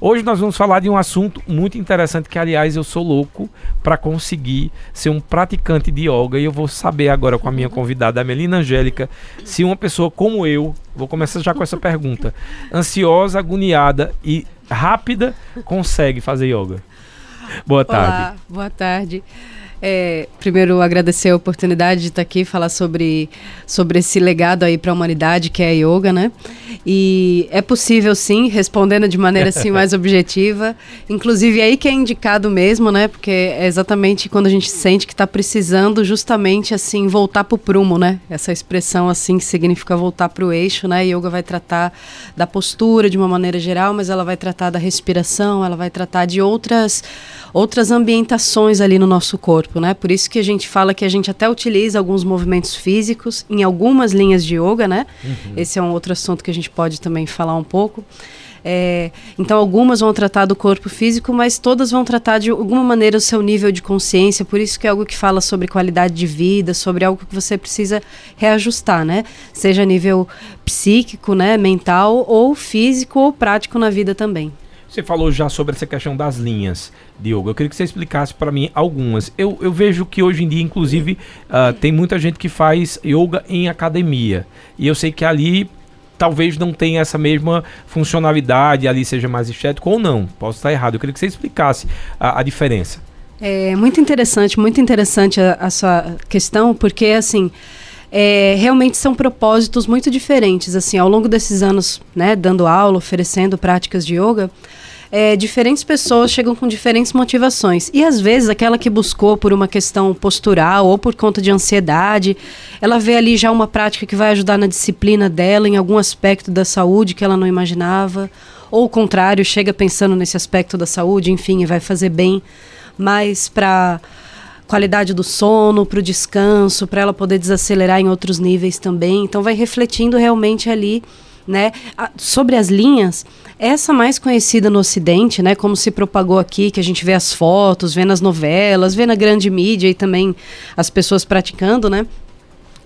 Hoje nós vamos falar de um assunto muito interessante que, aliás, eu sou louco para conseguir ser um praticante de yoga e eu vou saber agora com a minha convidada, a Melina Angélica, se uma pessoa como eu, vou começar já com essa pergunta, ansiosa, agoniada e rápida, consegue fazer yoga. Boa tarde. Olá, boa tarde. É, primeiro, agradecer a oportunidade de estar aqui falar sobre, sobre esse legado aí para a humanidade que é a yoga, né? E é possível, sim, respondendo de maneira assim mais objetiva. Inclusive aí que é indicado mesmo, né? Porque é exatamente quando a gente sente que está precisando justamente assim voltar para o prumo, né? Essa expressão assim que significa voltar para o eixo, né? A yoga vai tratar da postura de uma maneira geral, mas ela vai tratar da respiração, ela vai tratar de outras outras ambientações ali no nosso corpo, né? Por isso que a gente fala que a gente até utiliza alguns movimentos físicos em algumas linhas de yoga, né? Uhum. Esse é um outro assunto que a gente pode também falar um pouco. É, então, algumas vão tratar do corpo físico, mas todas vão tratar de alguma maneira o seu nível de consciência. Por isso que é algo que fala sobre qualidade de vida, sobre algo que você precisa reajustar, né? Seja a nível psíquico, né, mental, ou físico ou prático na vida também. Você falou já sobre essa questão das linhas de yoga. Eu queria que você explicasse para mim algumas. Eu, eu vejo que hoje em dia, inclusive, uh, tem muita gente que faz yoga em academia. E eu sei que ali talvez não tenha essa mesma funcionalidade, ali seja mais estético ou não. Posso estar errado. Eu queria que você explicasse a, a diferença. É muito interessante, muito interessante a, a sua questão, porque assim. É, realmente são propósitos muito diferentes. Assim, ao longo desses anos, né, dando aula, oferecendo práticas de yoga, é, diferentes pessoas chegam com diferentes motivações. E às vezes aquela que buscou por uma questão postural ou por conta de ansiedade, ela vê ali já uma prática que vai ajudar na disciplina dela, em algum aspecto da saúde que ela não imaginava. Ou o contrário, chega pensando nesse aspecto da saúde, enfim, e vai fazer bem mais para qualidade do sono, para o descanso, para ela poder desacelerar em outros níveis também. Então vai refletindo realmente ali né? sobre as linhas, essa mais conhecida no Ocidente, né? Como se propagou aqui, que a gente vê as fotos, vê nas novelas, vê na grande mídia e também as pessoas praticando, né?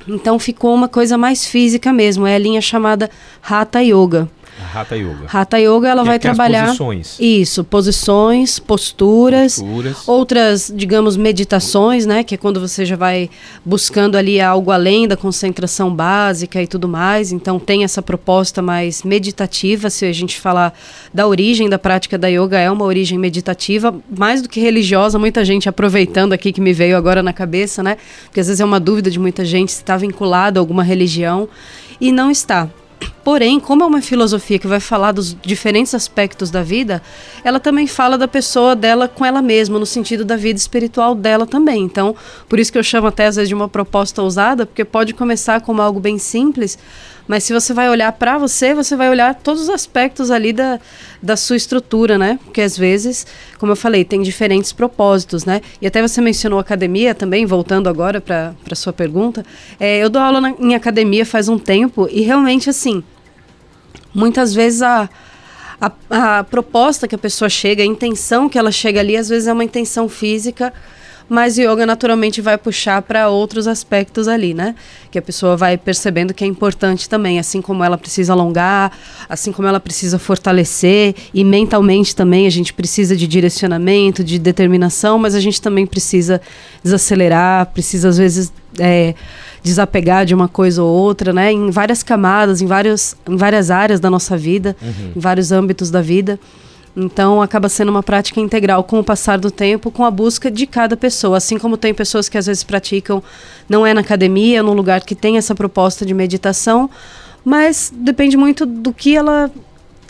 Então ficou uma coisa mais física mesmo, é a linha chamada Hatha Yoga. Hatha Yoga. Hatha Yoga, ela que vai trabalhar. posições. Isso, posições, posturas, posturas, outras, digamos, meditações, né? Que é quando você já vai buscando ali algo além da concentração básica e tudo mais. Então tem essa proposta mais meditativa. Se a gente falar da origem da prática da yoga, é uma origem meditativa, mais do que religiosa. Muita gente aproveitando aqui que me veio agora na cabeça, né? Porque às vezes é uma dúvida de muita gente se está vinculado a alguma religião. E não está. Porém, como é uma filosofia que vai falar dos diferentes aspectos da vida, ela também fala da pessoa dela com ela mesma, no sentido da vida espiritual dela também. Então, por isso que eu chamo até às vezes de uma proposta ousada, porque pode começar como algo bem simples, mas se você vai olhar para você, você vai olhar todos os aspectos ali da, da sua estrutura, né? Porque às vezes, como eu falei, tem diferentes propósitos, né? E até você mencionou academia também, voltando agora para sua pergunta. É, eu dou aula na, em academia faz um tempo e realmente, assim, muitas vezes a, a, a proposta que a pessoa chega, a intenção que ela chega ali, às vezes é uma intenção física mas yoga naturalmente vai puxar para outros aspectos ali, né? Que a pessoa vai percebendo que é importante também, assim como ela precisa alongar, assim como ela precisa fortalecer e mentalmente também a gente precisa de direcionamento, de determinação, mas a gente também precisa desacelerar, precisa às vezes é, desapegar de uma coisa ou outra, né? Em várias camadas, em, vários, em várias áreas da nossa vida, uhum. em vários âmbitos da vida. Então acaba sendo uma prática integral com o passar do tempo, com a busca de cada pessoa. Assim como tem pessoas que às vezes praticam, não é na academia, é num lugar que tem essa proposta de meditação, mas depende muito do que ela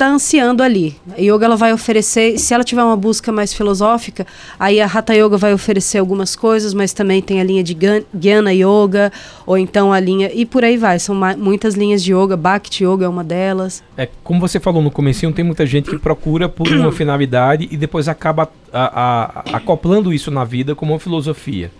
está ansiando ali. A yoga ela vai oferecer, se ela tiver uma busca mais filosófica, aí a Hatha Yoga vai oferecer algumas coisas, mas também tem a linha de Jnana Yoga, ou então a linha e por aí vai. São muitas linhas de yoga, Bhakti Yoga é uma delas. É, como você falou no começo, tem muita gente que procura por uma finalidade e depois acaba a, a, acoplando isso na vida como uma filosofia.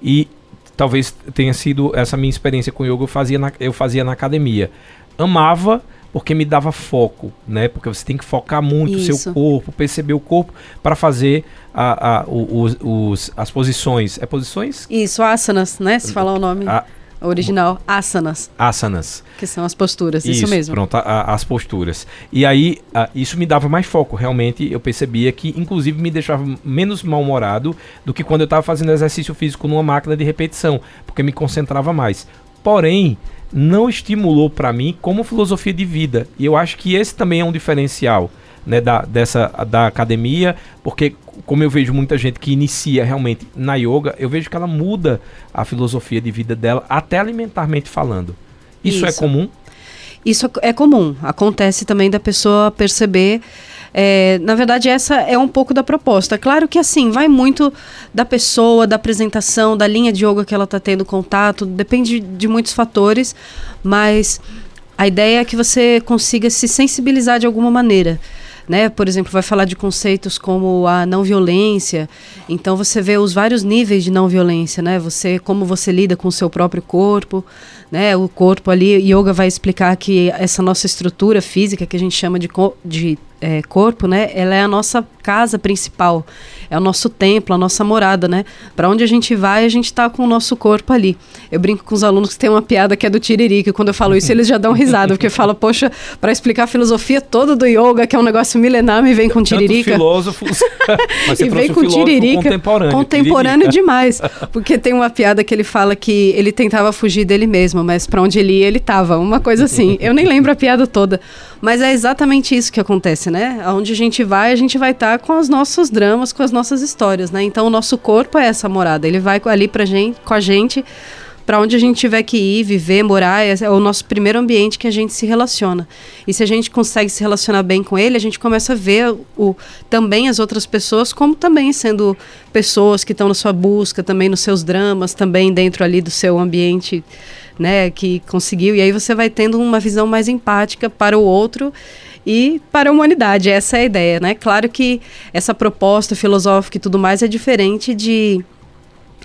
E talvez tenha sido essa minha experiência com yoga, eu fazia na, eu fazia na academia. Amava porque me dava foco, né? Porque você tem que focar muito o seu corpo, perceber o corpo para fazer a, a, os, os, as posições. É posições? Isso, asanas, né? Se falar o nome. A, original, asanas. Asanas. Que são as posturas, isso, isso mesmo. Pronto, a, a, as posturas. E aí, a, isso me dava mais foco. Realmente, eu percebia que, inclusive, me deixava menos mal-humorado do que quando eu estava fazendo exercício físico numa máquina de repetição, porque me concentrava mais. Porém, não estimulou para mim como filosofia de vida. E eu acho que esse também é um diferencial né, da, dessa, da academia, porque como eu vejo muita gente que inicia realmente na yoga, eu vejo que ela muda a filosofia de vida dela, até alimentarmente falando. Isso, é Isso. é comum? Isso é comum. Acontece também da pessoa perceber. É, na verdade, essa é um pouco da proposta. Claro que assim, vai muito da pessoa, da apresentação, da linha de yoga que ela está tendo contato, depende de muitos fatores, mas a ideia é que você consiga se sensibilizar de alguma maneira né? Por exemplo, vai falar de conceitos como a não violência. Então você vê os vários níveis de não violência, né? Você como você lida com o seu próprio corpo, né? O corpo ali, yoga vai explicar que essa nossa estrutura física que a gente chama de, de é, corpo, né? Ela é a nossa casa principal, é o nosso templo, a nossa morada, né? Para onde a gente vai, a gente está com o nosso corpo ali. Eu brinco com os alunos que tem uma piada que é do Tiriri, que quando eu falo isso eles já dão risada, porque fala, poxa, para explicar a filosofia toda do yoga, que é um negócio milenar, me vem com tiririca. filósofos, mas e vem com tiririca, contemporâneo, contemporâneo demais, porque tem uma piada que ele fala que ele tentava fugir dele mesmo, mas para onde ele ia, ele tava, uma coisa assim. Eu nem lembro a piada toda, mas é exatamente isso que acontece, né? Aonde a gente vai, a gente vai estar tá com os nossos dramas, com as nossas histórias, né? Então o nosso corpo é essa morada. Ele vai ali pra gente, com a gente para onde a gente tiver que ir, viver, morar, é, é, o nosso primeiro ambiente que a gente se relaciona. E se a gente consegue se relacionar bem com ele, a gente começa a ver o, também as outras pessoas como também sendo pessoas que estão na sua busca, também nos seus dramas, também dentro ali do seu ambiente né, que conseguiu. E aí você vai tendo uma visão mais empática para o outro e para a humanidade. Essa é a ideia, né? Claro que essa proposta filosófica e tudo mais é diferente de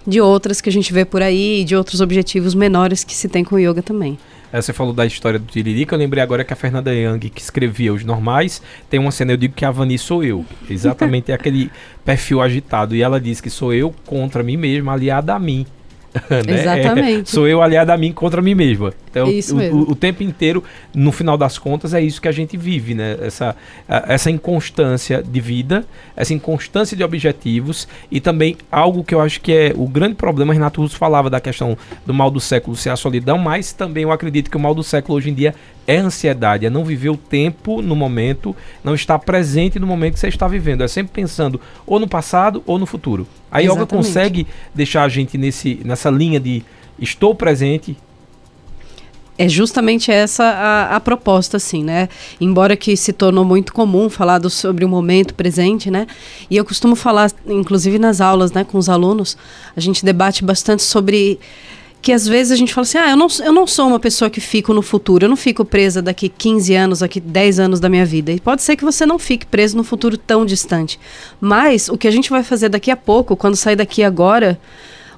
de outras que a gente vê por aí e de outros objetivos menores que se tem com o yoga também. É, você falou da história do Tiririca, eu lembrei agora que a Fernanda Young, que escrevia Os Normais, tem uma cena, eu digo que a Vani sou eu. Exatamente é aquele perfil agitado. E ela diz que sou eu contra mim mesma, aliada a mim. né? Exatamente. É, sou eu aliado a mim contra mim mesma. Então, isso o, mesmo. O, o, tempo inteiro, no final das contas, é isso que a gente vive, né? Essa, a, essa inconstância de vida, essa inconstância de objetivos e também algo que eu acho que é o grande problema. Renato Russo falava da questão do mal do século ser a solidão, mas também eu acredito que o mal do século hoje em dia é ansiedade, é não viver o tempo no momento, não estar presente no momento que você está vivendo. É sempre pensando ou no passado ou no futuro. A Exatamente. yoga consegue deixar a gente nesse, nessa linha de estou presente, é justamente essa a, a, proposta, assim, né? Embora que se tornou muito comum falar do, sobre o momento presente, né? E eu costumo falar, inclusive nas aulas, né, com os alunos, a gente debate bastante sobre que às vezes a gente fala assim, ah, eu não, eu não sou uma pessoa que fico no futuro, eu não fico presa daqui 15 anos, daqui 10 anos da minha vida. E pode ser que você não fique preso no futuro tão distante. Mas o que a gente vai fazer daqui a pouco, quando sair daqui agora,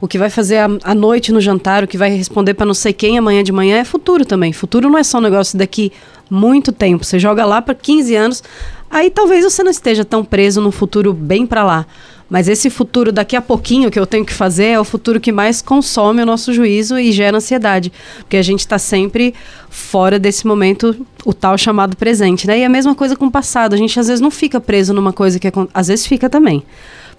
o que vai fazer à noite no jantar, o que vai responder para não sei quem amanhã de manhã é futuro também. Futuro não é só um negócio daqui muito tempo. Você joga lá para 15 anos, aí talvez você não esteja tão preso no futuro bem para lá. Mas esse futuro daqui a pouquinho que eu tenho que fazer é o futuro que mais consome o nosso juízo e gera ansiedade. Porque a gente está sempre fora desse momento, o tal chamado presente. Né? E a mesma coisa com o passado. A gente às vezes não fica preso numa coisa que às vezes fica também.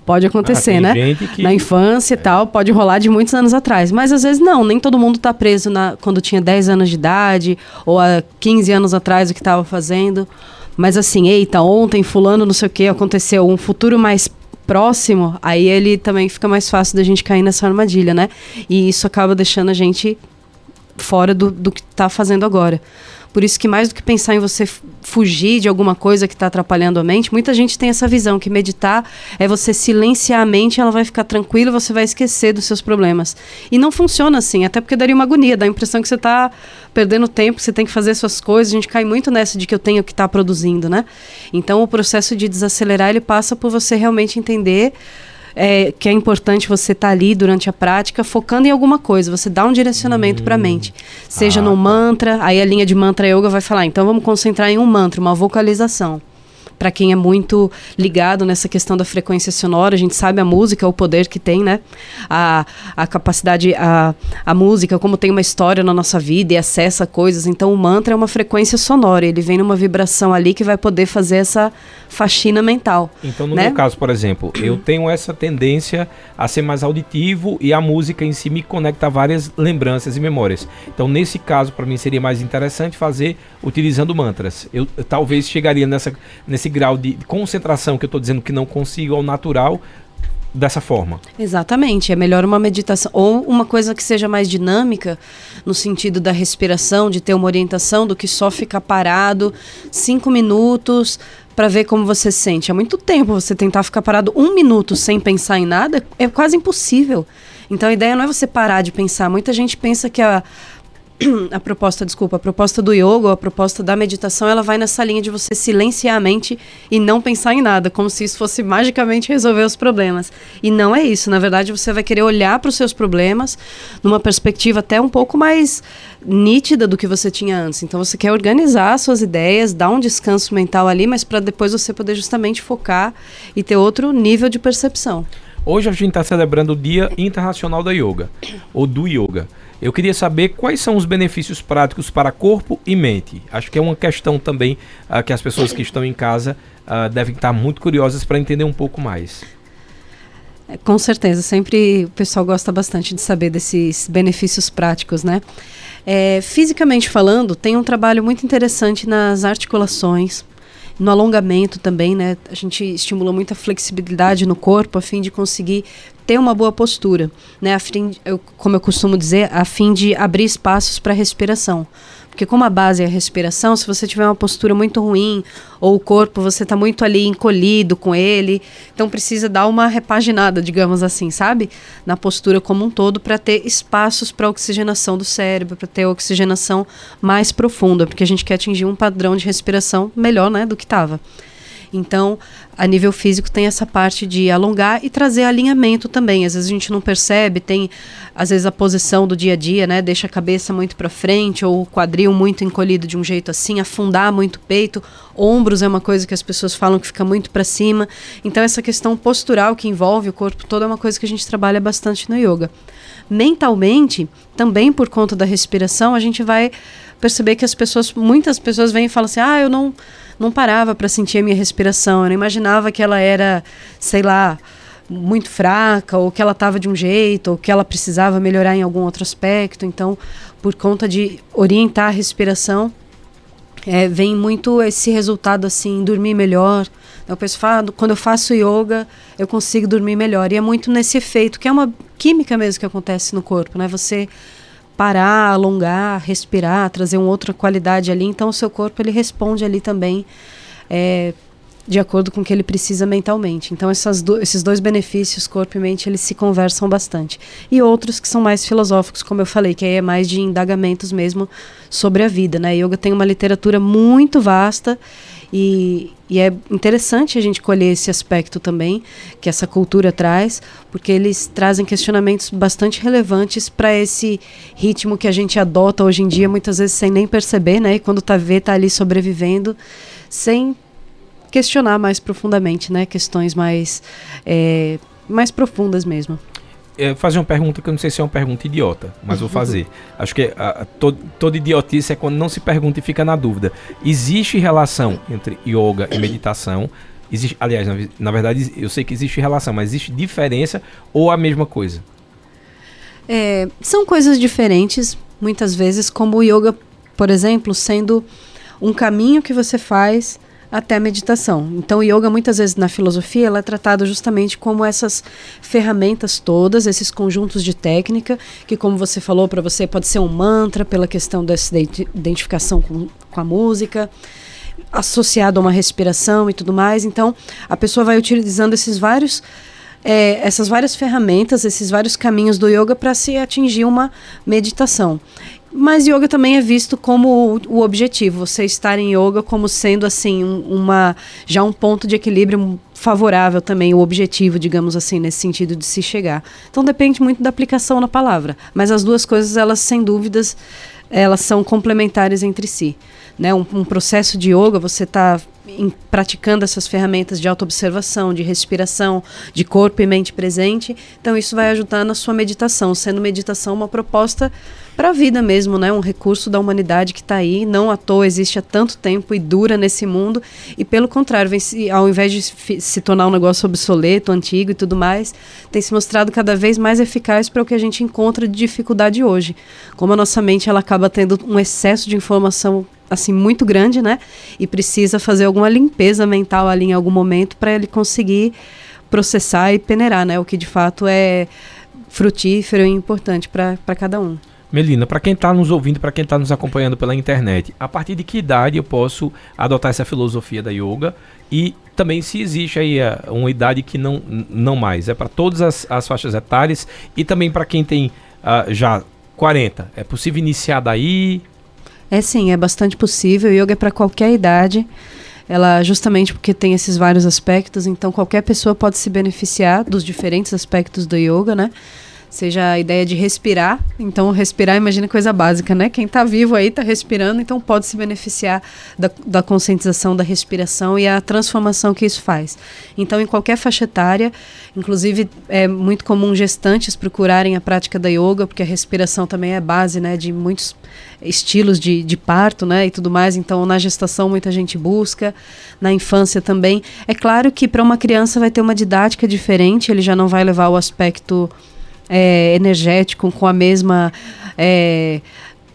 Pode acontecer, ah, né? Que... Na infância e é. tal, pode rolar de muitos anos atrás. Mas às vezes não, nem todo mundo está preso na, quando tinha 10 anos de idade ou há 15 anos atrás o que estava fazendo. Mas assim, eita, ontem fulano não sei o que aconteceu, um futuro mais próximo, aí ele também fica mais fácil da gente cair nessa armadilha, né? E isso acaba deixando a gente fora do, do que está fazendo agora. Por isso que mais do que pensar em você fugir de alguma coisa que está atrapalhando a mente, muita gente tem essa visão que meditar é você silenciar a mente, ela vai ficar tranquila, você vai esquecer dos seus problemas. E não funciona assim, até porque daria uma agonia, dá a impressão que você está perdendo tempo, você tem que fazer suas coisas. A gente cai muito nessa de que eu tenho que estar tá produzindo, né? Então o processo de desacelerar ele passa por você realmente entender é, que é importante você estar tá ali durante a prática focando em alguma coisa. Você dá um direcionamento hum. para a mente. Seja ah, no tá. mantra, aí a linha de mantra yoga vai falar, então vamos concentrar em um mantra, uma vocalização. para quem é muito ligado nessa questão da frequência sonora, a gente sabe a música, o poder que tem, né? A, a capacidade, a, a música, como tem uma história na nossa vida e acessa coisas. Então, o mantra é uma frequência sonora, ele vem numa vibração ali que vai poder fazer essa faxina mental. Então, no né? meu caso, por exemplo, eu tenho essa tendência a ser mais auditivo e a música em si me conecta a várias lembranças e memórias. Então, nesse caso, para mim seria mais interessante fazer utilizando mantras. Eu, eu talvez chegaria nessa, nesse grau de concentração que eu estou dizendo que não consigo ao natural dessa forma. Exatamente, é melhor uma meditação ou uma coisa que seja mais dinâmica no sentido da respiração, de ter uma orientação do que só ficar parado cinco minutos para ver como você se sente. É muito tempo você tentar ficar parado um minuto sem pensar em nada, é quase impossível. Então a ideia não é você parar de pensar. Muita gente pensa que a a proposta, desculpa, a proposta do yoga, a proposta da meditação, ela vai nessa linha de você silenciar a mente e não pensar em nada, como se isso fosse magicamente resolver os problemas. E não é isso. Na verdade, você vai querer olhar para os seus problemas numa perspectiva até um pouco mais nítida do que você tinha antes. Então, você quer organizar suas ideias, dar um descanso mental ali, mas para depois você poder justamente focar e ter outro nível de percepção. Hoje a gente está celebrando o Dia Internacional da Yoga, ou do Yoga. Eu queria saber quais são os benefícios práticos para corpo e mente. Acho que é uma questão também uh, que as pessoas que estão em casa uh, devem estar muito curiosas para entender um pouco mais. É, com certeza, sempre o pessoal gosta bastante de saber desses benefícios práticos, né? É, fisicamente falando, tem um trabalho muito interessante nas articulações, no alongamento também, né? A gente estimula muita flexibilidade no corpo a fim de conseguir ter uma boa postura, né? A fim, eu, como eu costumo dizer, a fim de abrir espaços para respiração. Porque como a base é a respiração, se você tiver uma postura muito ruim ou o corpo você está muito ali encolhido com ele, então precisa dar uma repaginada, digamos assim, sabe? Na postura como um todo para ter espaços para oxigenação do cérebro, para ter oxigenação mais profunda, porque a gente quer atingir um padrão de respiração melhor, né, do que estava. Então, a nível físico tem essa parte de alongar e trazer alinhamento também. Às vezes a gente não percebe, tem às vezes a posição do dia a dia, né? Deixa a cabeça muito para frente ou o quadril muito encolhido de um jeito assim, afundar muito o peito. Ombros é uma coisa que as pessoas falam que fica muito para cima. Então essa questão postural que envolve o corpo todo é uma coisa que a gente trabalha bastante no yoga. Mentalmente, também por conta da respiração, a gente vai perceber que as pessoas, muitas pessoas vêm e falam assim: "Ah, eu não não parava para sentir a minha respiração. Eu não imaginava que ela era, sei lá, muito fraca, ou que ela estava de um jeito, ou que ela precisava melhorar em algum outro aspecto. Então, por conta de orientar a respiração, é, vem muito esse resultado assim, dormir melhor. Eu penso, quando eu faço yoga, eu consigo dormir melhor. E é muito nesse efeito, que é uma química mesmo que acontece no corpo, né? Você parar, alongar, respirar, trazer uma outra qualidade ali. Então o seu corpo ele responde ali também é, de acordo com o que ele precisa mentalmente. Então do, esses dois benefícios, corpo e mente, eles se conversam bastante. E outros que são mais filosóficos, como eu falei, que aí é mais de indagamentos mesmo sobre a vida. Né? Yoga tem uma literatura muito vasta e, e é interessante a gente colher esse aspecto também que essa cultura traz, porque eles trazem questionamentos bastante relevantes para esse ritmo que a gente adota hoje em dia, muitas vezes sem nem perceber, né? E quando tá vê, tá ali sobrevivendo, sem questionar mais profundamente, né? Questões mais, é, mais profundas mesmo é, fazer uma pergunta que eu não sei se é uma pergunta idiota, mas vou fazer. Acho que a, a, todo, toda idiotice é quando não se pergunta e fica na dúvida. Existe relação entre yoga e meditação? Existe, aliás, na, na verdade, eu sei que existe relação, mas existe diferença ou a mesma coisa? É, são coisas diferentes, muitas vezes, como o yoga, por exemplo, sendo um caminho que você faz até a meditação. Então, yoga, muitas vezes na filosofia, ela é tratado justamente como essas ferramentas todas, esses conjuntos de técnica, que, como você falou, para você pode ser um mantra, pela questão dessa identificação com, com a música, associado a uma respiração e tudo mais. Então, a pessoa vai utilizando esses vários. É, essas várias ferramentas, esses vários caminhos do yoga para se atingir uma meditação. Mas yoga também é visto como o, objetivo, você estar em yoga como sendo assim um, uma já um ponto de equilíbrio favorável também, o objetivo, digamos assim, nesse sentido de se chegar. Então depende muito da aplicação na palavra, mas as duas coisas elas sem dúvidas elas são complementares entre si, né? Um, um processo de yoga você está em, praticando essas ferramentas de autoobservação, de respiração, de corpo e mente presente. Então, isso vai ajudar na sua meditação, sendo meditação uma proposta para a vida mesmo, né? Um recurso da humanidade que está aí, não à toa existe há tanto tempo e dura nesse mundo. E pelo contrário, se, ao invés de se tornar um negócio obsoleto, antigo e tudo mais, tem se mostrado cada vez mais eficaz para o que a gente encontra de dificuldade hoje. Como a nossa mente ela acaba tendo um excesso de informação assim muito grande, né? E precisa fazer alguma limpeza mental ali em algum momento para ele conseguir processar e peneirar, né? O que de fato é frutífero e importante para cada um. Melina, para quem está nos ouvindo, para quem está nos acompanhando pela internet, a partir de que idade eu posso adotar essa filosofia da yoga? E também se existe aí eh, uma idade que não, não mais, é para todas as, as, faixas etárias e também para quem tem uh, já 40. É possível iniciar daí? É sim, é bastante possível. Yoga é para qualquer idade. Ela justamente porque tem esses vários aspectos, então qualquer pessoa pode se beneficiar dos diferentes aspectos do yoga, né? Seja a ideia de respirar. Então, respirar, imagina coisa básica, né? Quem está vivo aí está respirando, então pode se beneficiar da, da, conscientização da respiração e a transformação que isso faz. Então, em qualquer faixa etária, inclusive é muito comum gestantes procurarem a prática da yoga, porque a respiração também é base, né, de muitos estilos de, de parto, né, e tudo mais. Então, na gestação muita gente busca, na infância também. É claro que para uma criança vai ter uma didática diferente, ele já não vai levar o aspecto é, energético, com a mesma. É,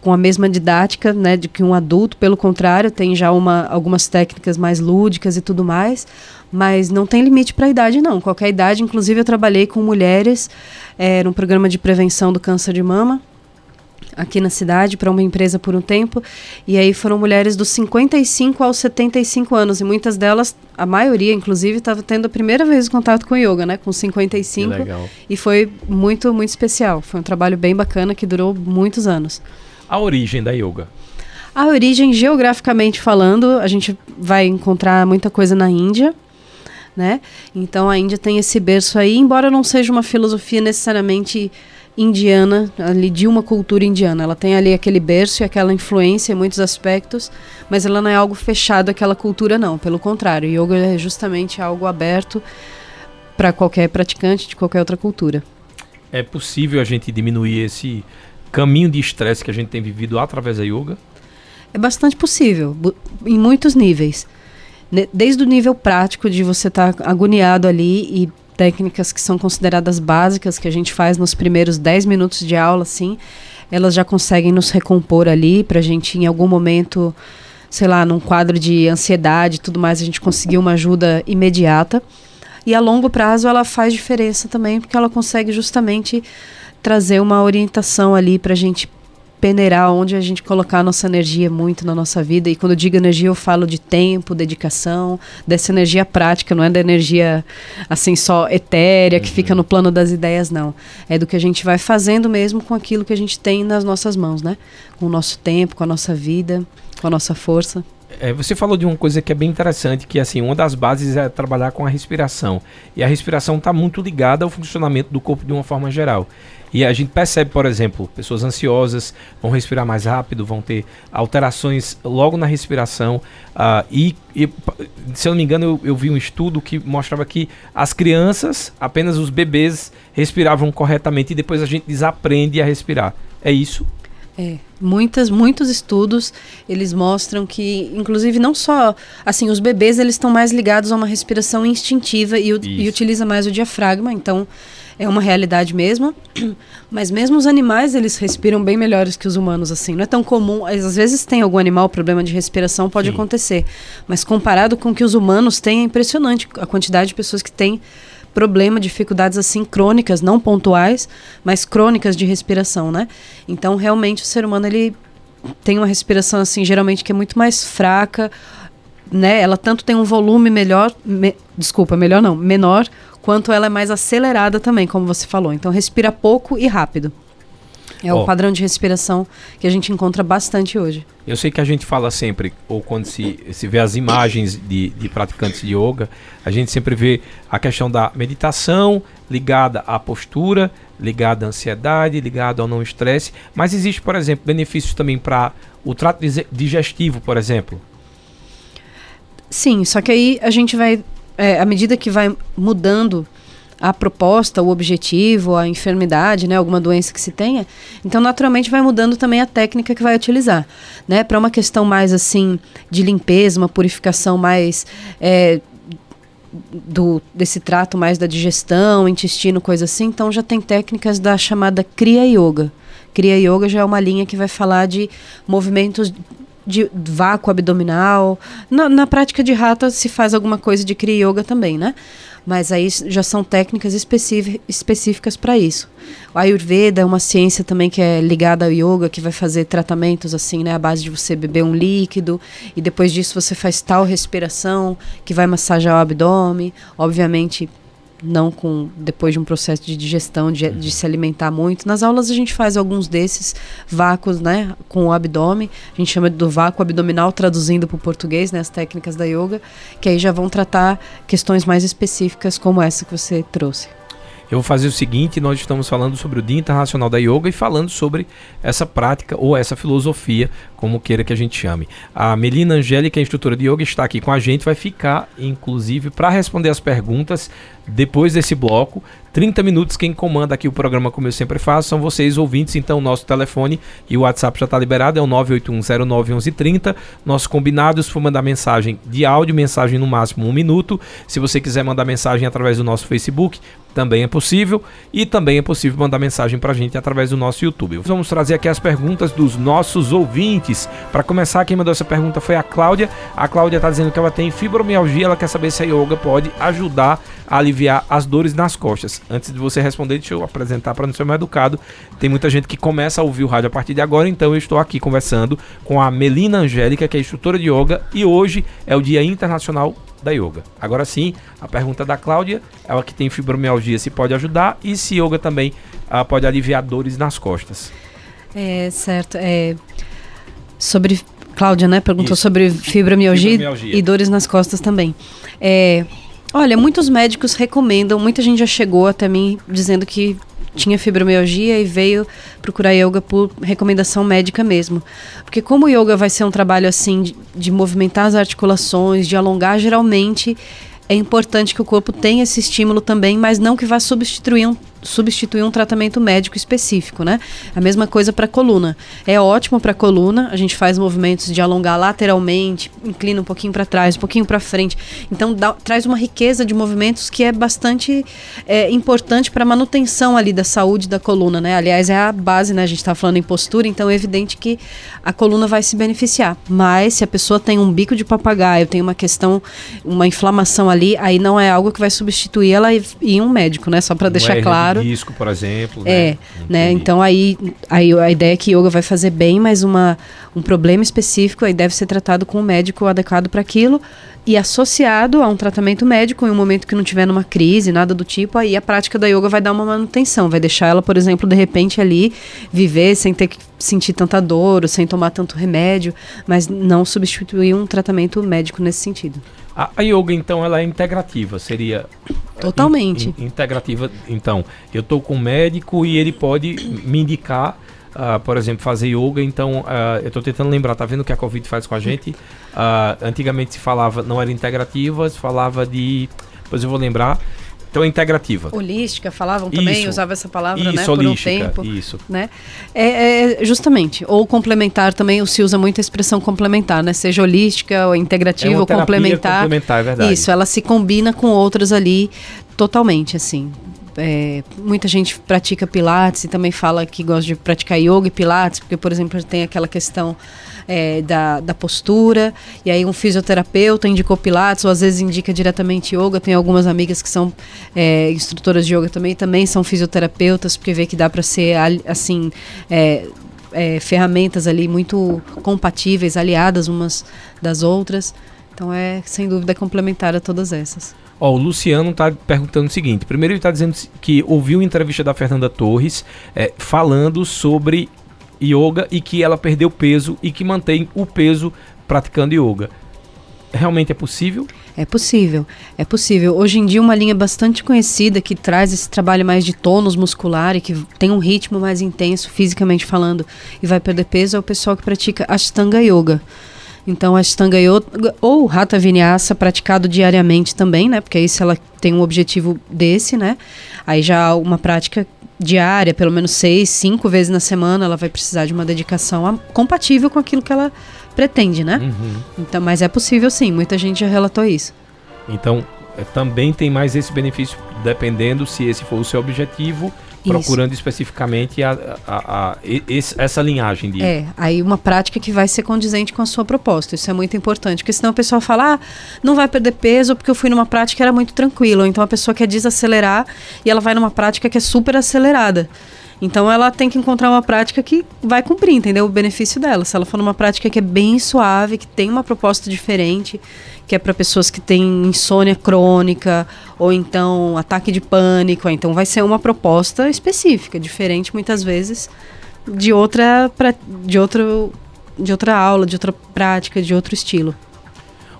com a mesma didática né, de que um adulto, pelo contrário, tem já uma, algumas técnicas mais lúdicas e tudo mais, mas não tem limite para a idade, não. Qualquer idade, inclusive eu trabalhei com mulheres é, num programa de prevenção do câncer de mama, aqui na cidade para uma empresa por um tempo. E aí foram mulheres dos 55 aos 75 anos. E muitas delas, a maioria, inclusive, estava tendo a primeira vez contato com yoga, né? Com 55. Que legal. E foi muito, muito especial. Foi um trabalho bem bacana que durou muitos anos. A origem da yoga? A origem, geograficamente falando, a gente vai encontrar muita coisa na Índia. Né? Então a Índia tem esse berço aí, embora não seja uma filosofia necessariamente indiana, ali de uma cultura indiana. Ela tem ali aquele berço e aquela influência em muitos aspectos, mas ela não é algo fechado àquela cultura não, pelo contrário, yoga é justamente algo aberto para qualquer praticante de qualquer outra cultura. É possível a gente diminuir esse caminho de estresse que a gente tem vivido através da yoga? É bastante possível, em muitos níveis. Desde o nível prático de você estar tá agoniado ali e técnicas que são consideradas básicas, que a gente faz nos primeiros 10 minutos de aula, assim, elas já conseguem nos recompor ali, para a gente, em algum momento, sei lá, num quadro de ansiedade e tudo mais, a gente conseguir uma ajuda imediata. E a longo prazo ela faz diferença também, porque ela consegue justamente trazer uma orientação ali para a gente peneirar onde a gente colocar a nossa energia muito na nossa vida. E quando eu digo energia, eu falo de tempo, dedicação, dessa energia prática, não é da energia assim só etérea que uhum. fica no plano das ideias, não. É do que a gente vai fazendo mesmo com aquilo que a gente tem nas nossas mãos, né? Com o nosso tempo, com a nossa vida, com a nossa força. É, você falou de uma coisa que é bem interessante, que assim, uma das bases é trabalhar com a respiração. E a respiração está muito ligada ao funcionamento do corpo de uma forma geral. E a gente percebe, por exemplo, pessoas ansiosas vão respirar mais rápido, vão ter alterações logo na respiração. Uh, e, e, se eu não me engano, eu, eu, vi um estudo que mostrava que as crianças, apenas os bebês, respiravam corretamente e depois a gente desaprende a respirar. É isso? É, muitas, muitos estudos eles mostram que, inclusive, não só assim, os bebês eles estão mais ligados a uma respiração instintiva e, e utiliza mais o diafragma, então é uma realidade mesmo. Mas mesmo os animais, eles respiram bem melhores que os humanos, assim. Não é tão comum. Às vezes tem algum animal, problema de respiração pode Sim. acontecer. Mas comparado com o que os humanos têm, é impressionante a quantidade de pessoas que têm problema, dificuldades assim crônicas, não pontuais, mas crônicas de respiração, né? Então, realmente o ser humano ele tem uma respiração assim, geralmente que é muito mais fraca, né? Ela tanto tem um volume melhor, me, desculpa, melhor não, menor, quanto ela é mais acelerada também, como você falou. Então respira pouco e rápido. É oh. o padrão de respiração que a gente encontra bastante hoje. Eu sei que a gente fala sempre, ou quando se, se vê as imagens de, de praticantes de yoga, a gente sempre vê a questão da meditação ligada à postura, ligada à ansiedade, ligada ao não estresse. Mas existe, por exemplo, benefícios também para o trato digestivo, por exemplo. Sim, só que aí a gente vai, é, à medida que vai mudando a proposta, o objetivo, a enfermidade, né, alguma doença que se tenha, então naturalmente vai mudando também a técnica que vai utilizar, né, para uma questão mais assim de limpeza, uma purificação mais é, do desse trato mais da digestão, intestino, coisa assim, então já tem técnicas da chamada Kriya Yoga. Kriya Yoga já é uma linha que vai falar de movimentos de vácuo abdominal. Na, na prática de rata se faz alguma coisa de Kriya Yoga também, né? Mas aí já são técnicas específicas para isso. O Ayurveda é uma ciência também que é ligada ao yoga, que vai fazer tratamentos assim, né, à base de você beber um líquido e depois disso você faz tal respiração que vai massagear o abdômen. Obviamente, não com depois de um processo de digestão, de, de, se alimentar muito. Nas aulas a gente faz alguns desses vácuos, né, com o abdômen. A gente chama do vácuo abdominal, traduzindo para o português, né, as técnicas da yoga, que aí já vão tratar questões mais específicas como essa que você trouxe. Eu vou fazer o seguinte: nós estamos falando sobre o Dia Internacional da Yoga e falando sobre essa prática ou essa filosofia, como queira que a gente chame. A Melina Angélica, instrutora de yoga, está aqui com a gente, vai ficar, inclusive, para responder as perguntas depois desse bloco. 30 minutos, quem comanda aqui o programa, como eu sempre faço, são vocês ouvintes. Então, nosso telefone e o WhatsApp já está liberado, é o 981091130. Nosso combinado, se for mandar mensagem de áudio, mensagem no máximo um minuto. Se você quiser mandar mensagem através do nosso Facebook, também é possível. E também é possível mandar mensagem para a gente através do nosso YouTube. Vamos trazer aqui as perguntas dos nossos ouvintes. Para começar, quem mandou essa pergunta foi a Cláudia. A Cláudia está dizendo que ela tem fibromialgia, ela quer saber se a yoga pode ajudar a aliviar as dores nas costas antes de você responder, deixa eu apresentar para não ser mais educado. Tem muita gente que começa a ouvir o rádio a partir de agora, então eu estou aqui conversando com a Melina Angélica, que é instrutora de yoga, e hoje é o Dia Internacional da Yoga. Agora sim, a pergunta da Cláudia, ela que tem fibromialgia, se pode ajudar e se yoga também uh, pode aliviar dores nas costas. É, certo. É, sobre Cláudia, né? Perguntou Isso. sobre fibromialgia, fibromialgia, e dores nas costas também. É, Olha, muitos médicos recomendam, muita gente já chegou até mim dizendo que tinha fibromialgia e veio procurar yoga por recomendação médica mesmo. Porque como o yoga vai ser um trabalho assim de, de movimentar as articulações, de alongar, geralmente é importante que o corpo tenha esse estímulo também, mas não que vá substituir um substituir um tratamento médico específico, né? A mesma coisa para coluna. É ótimo para coluna, a gente faz movimentos de alongar lateralmente, inclina um pouquinho para trás, um pouquinho para frente. Então dá, traz uma riqueza de movimentos que é bastante é, importante para a manutenção ali da saúde da coluna, né? Aliás, é a base, né? A gente está falando em postura, então é evidente que a coluna vai se beneficiar. Mas se a pessoa tem um bico de papagaio, tem uma questão, uma inflamação ali, aí não é algo que vai substituir ela e, e um médico, né? Só para deixar claro claro. risco, por exemplo. É, né? né? Então aí, aí a ideia é que yoga vai fazer bem, mas uma, um problema específico aí deve ser tratado com um médico adequado para aquilo e associado a um tratamento médico em um momento que não tiver numa crise, nada do tipo, aí a prática da yoga vai dar uma manutenção, vai deixar ela, por exemplo, de repente ali viver sem ter que sentir tanta dor, ou sem tomar tanto remédio, mas não substituir um tratamento médico nesse sentido. A, a yoga, então, ela é integrativa, seria... Totalmente. In, in, integrativa, então, eu estou com um médico e ele pode me indicar Uh, por exemplo, fazer yoga. Então, uh, eu estou tentando lembrar, tá vendo o que a Covid faz com a gente? Uh, antigamente se falava, não era integrativa, se falava de. Depois eu vou lembrar. Então é integrativa. Holística, falavam também, isso. usava essa palavra, isso, né? Por holística, um tempo. Isso. Né? É, é, justamente. Ou complementar também, se usa muito a expressão complementar, né? Seja holística, ou integrativa, é ou complementar. complementar, é verdade. Isso, ela se combina com outras ali totalmente, assim. É, muita gente pratica pilates e também fala que gosta de praticar yoga e pilates, porque, por exemplo, tem aquela questão é, da, da postura, e aí um fisioterapeuta indicou pilates, ou às vezes indica diretamente yoga. Tem algumas amigas que são é, instrutoras de yoga também, também são fisioterapeutas, porque vê que dá para ser, assim, é, é, ferramentas ali muito compatíveis, aliadas umas das outras. Então é, sem dúvida, complementar a todas essas. Ó, o Luciano está perguntando o seguinte: primeiro, ele está dizendo que ouviu entrevista da Fernanda Torres é, falando sobre yoga e que ela perdeu peso e que mantém o peso praticando yoga. Realmente é possível? É possível, é possível. Hoje em dia, uma linha bastante conhecida que traz esse trabalho mais de tônus muscular e que tem um ritmo mais intenso, fisicamente falando, e vai perder peso, é o pessoal que pratica Ashtanga Yoga Então a Ashtanga Yoga ou Hatha Vinyasa praticado diariamente também, né? Porque aí se ela tem um objetivo desse, né? Aí já uma prática diária, pelo menos seis, cinco vezes na semana, ela vai precisar de uma dedicação a, compatível com aquilo que ela pretende, né? Uhum. Então, mas é possível sim, muita gente já relatou isso. Então, é, também tem mais esse benefício, dependendo se esse for o seu objetivo, procurando Isso. especificamente a, a, a, a, essa linhagem de. É, aí uma prática que vai ser condizente com a sua proposta. Isso é muito importante, porque senão o pessoal fala, ah, não vai perder peso porque eu fui numa prática que era muito tranquila. Então a pessoa quer desacelerar e ela vai numa prática que é super acelerada. Então ela tem que encontrar uma prática que vai cumprir, entendeu? O benefício dela. Se ela for numa prática que é bem suave, que tem uma proposta diferente, que é para pessoas que têm insônia crônica ou então ataque de pânico, então vai ser uma proposta específica, diferente muitas vezes de outra pra, de outro de outra aula, de outra prática, de outro estilo.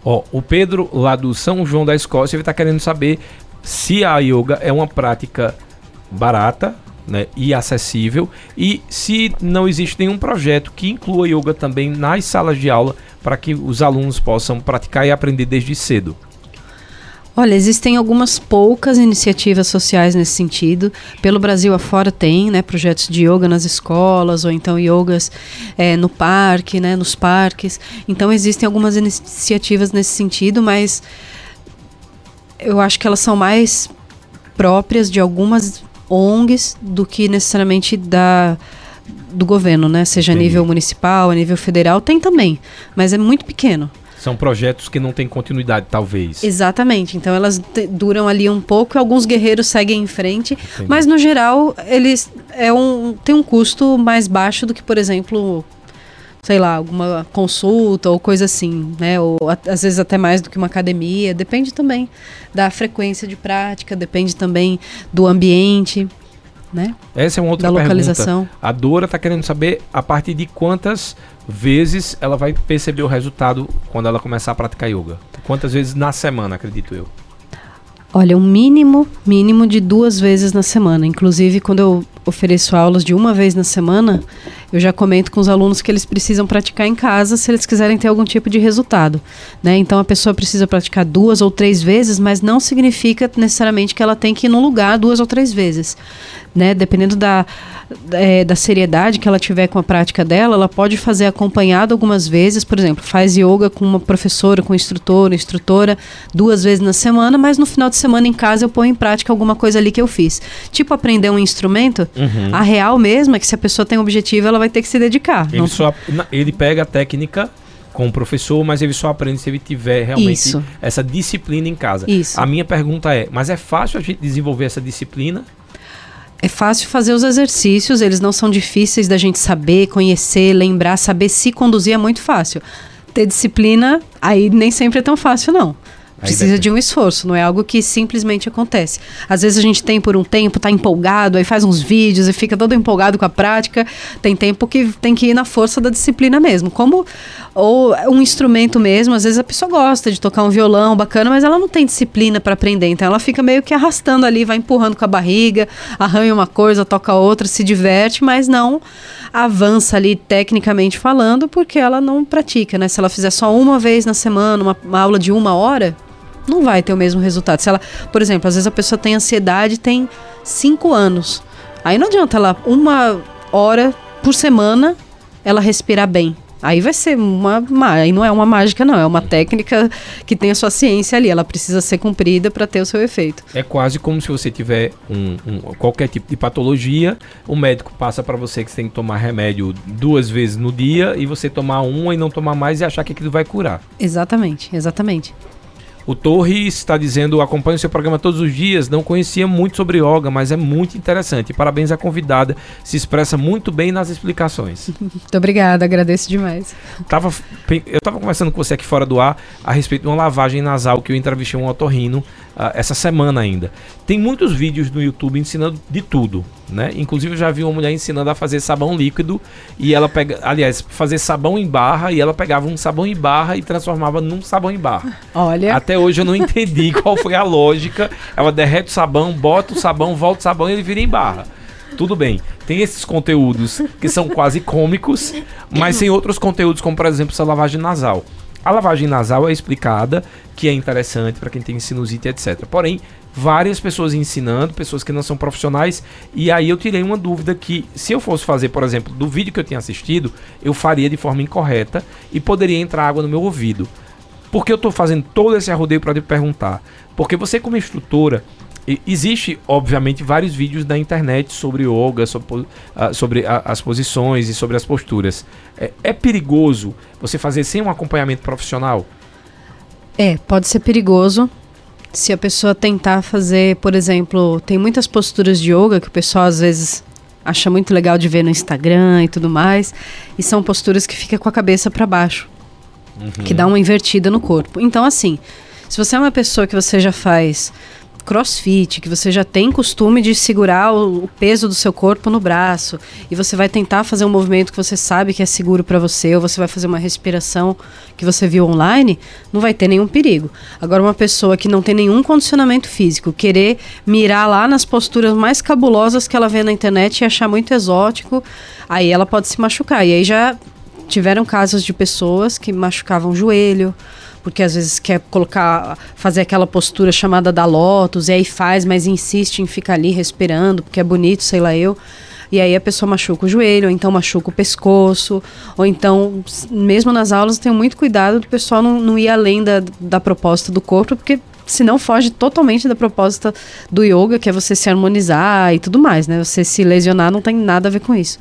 Ó, o Pedro lá do São João da Escócia, ele está querendo saber se a yoga é uma prática barata né, e acessível. E se não existe nenhum projeto que inclua yoga também nas salas de aula para que os alunos possam praticar e aprender desde cedo. Olha, existem algumas poucas iniciativas sociais nesse sentido. Pelo Brasil afora tem, né, projetos de yoga nas escolas ou então yogas é, no parque, né, nos parques. Então existem algumas iniciativas nesse sentido, mas eu acho que elas são mais próprias de algumas ONGs do que necessariamente da do governo, né? Seja Entendi. a nível municipal, a nível federal, tem também, mas é muito pequeno. São projetos que não têm continuidade, talvez. Exatamente. Então elas duram ali um pouco e alguns guerreiros seguem em frente, Entendi. mas no geral eles é um tem um custo mais baixo do que, por exemplo, sei lá, alguma consulta ou coisa assim, né? Ou às vezes até mais do que uma academia. Depende também da frequência de prática, depende também do ambiente, né? Essa é uma outra da localização. Pergunta. A Dora está querendo saber a partir de quantas vezes ela vai perceber o resultado quando ela começar a praticar yoga. Quantas vezes na semana, acredito eu? Olha, um mínimo, mínimo de duas vezes na semana. Inclusive, quando eu ofereço aulas de uma vez na semana, eu já comento com os alunos que eles precisam praticar em casa se eles quiserem ter algum tipo de resultado. Né? Então a pessoa precisa praticar duas ou três vezes, mas não significa necessariamente que ela tem que ir no lugar duas ou três vezes. Né? Dependendo da, é, da seriedade que ela tiver com a prática dela, ela pode fazer acompanhado algumas vezes, por exemplo, faz yoga com uma professora, com um instrutor, instrutora, duas vezes na semana, mas no final de semana em casa eu ponho em prática alguma coisa ali que eu fiz. Tipo aprender um instrumento, uhum. a real mesmo é que se a pessoa tem um objetivo, ela vai ter que se dedicar. Ele, não... só, ele pega a técnica com o professor, mas ele só aprende se ele tiver realmente Isso. essa disciplina em casa. Isso. A minha pergunta é, mas é fácil a gente desenvolver essa disciplina? É fácil fazer os exercícios, eles não são difíceis da gente saber, conhecer, lembrar, saber se conduzir é muito fácil. Ter disciplina, aí nem sempre é tão fácil, não. Precisa de um esforço, não é algo que simplesmente acontece. Às vezes a gente tem por um tempo, tá empolgado, aí faz uns vídeos e fica todo empolgado com a prática. Tem tempo que tem que ir na força da disciplina mesmo. Como ou um instrumento mesmo, às vezes a pessoa gosta de tocar um violão bacana, mas ela não tem disciplina para aprender, então ela fica meio que arrastando ali, vai empurrando com a barriga, arranha uma coisa, toca outra, se diverte, mas não avança ali tecnicamente falando, porque ela não pratica, né? Se ela fizer só uma vez na semana, uma, uma aula de uma hora, não vai ter o mesmo resultado. Se ela, por exemplo, às vezes a pessoa tem ansiedade tem cinco anos. Aí não adianta ela, uma hora por semana, ela respirar bem. Aí vai ser uma. Aí não é uma mágica, não. É uma técnica que tem a sua ciência ali. Ela precisa ser cumprida para ter o seu efeito. É quase como se você tiver um, um qualquer tipo de patologia, o médico passa para você que você tem que tomar remédio duas vezes no dia e você tomar uma e não tomar mais e achar que aquilo vai curar. Exatamente, exatamente. O Torres está dizendo: acompanho o seu programa todos os dias. Não conhecia muito sobre yoga, mas é muito interessante. Parabéns à convidada. Se expressa muito bem nas explicações. muito obrigada, agradeço demais. Tava, eu estava conversando com você aqui fora do ar a respeito de uma lavagem nasal que eu entrevistei um otorrino uh, essa semana ainda. Tem muitos vídeos no YouTube ensinando de tudo, né? Inclusive eu já vi uma mulher ensinando a fazer sabão líquido e ela pega, aliás, fazer sabão em barra e ela pegava um sabão em barra e transformava num sabão em barra. Olha. Até hoje eu não entendi qual foi a lógica. Ela derrete o sabão, bota o sabão, volta o sabão e ele vira em barra. tudo bem. Tem esses conteúdos que são quase cômicos, mas tem outros conteúdos, como por exemplo essa lavagem nasal. A lavagem nasal é explicada, que é interessante para quem tem sinusite, etc. Porém, várias pessoas ensinando, pessoas que não são profissionais, e aí eu tirei uma dúvida que se eu fosse fazer, por exemplo, do vídeo que eu tinha assistido, eu faria de forma incorreta e poderia entrar água no meu ouvido. Por que eu estou fazendo todo esse arrodeio para te perguntar? Porque você como instrutora, existe obviamente vários vídeos na internet sobre yoga, sobre, uh, sobre a, as posições e sobre as posturas. É, é perigoso você fazer sem um acompanhamento profissional? É, pode ser perigoso se a pessoa tentar fazer, por exemplo, tem muitas posturas de yoga que o pessoal às vezes acha muito legal de ver no Instagram e tudo mais, e são posturas que fica com a cabeça para baixo, uhum. que dá uma invertida no corpo. Então assim, se você é uma pessoa que você já faz crossfit, que você já tem costume de segurar o, o, peso do seu corpo no braço e você vai tentar fazer um movimento que você sabe que é seguro para você, ou você vai fazer uma respiração que você viu online, não vai ter nenhum perigo. Agora, uma pessoa que não tem nenhum condicionamento físico, querer mirar lá nas posturas mais cabulosas que ela vê na internet e achar muito exótico, aí ela pode se machucar. E aí já tiveram casos de pessoas que machucavam o joelho porque às vezes quer colocar, fazer aquela postura chamada da lotus, e aí faz, mas insiste em ficar ali respirando, porque é bonito, sei lá eu. E aí a pessoa machuca o joelho, ou então machuca o pescoço, ou então, mesmo nas aulas, tenho muito cuidado do pessoal não, não ir além da, da proposta do corpo, porque senão foge totalmente da proposta do yoga, que é você se harmonizar e tudo mais, né? Você se lesionar não tem nada a ver com isso.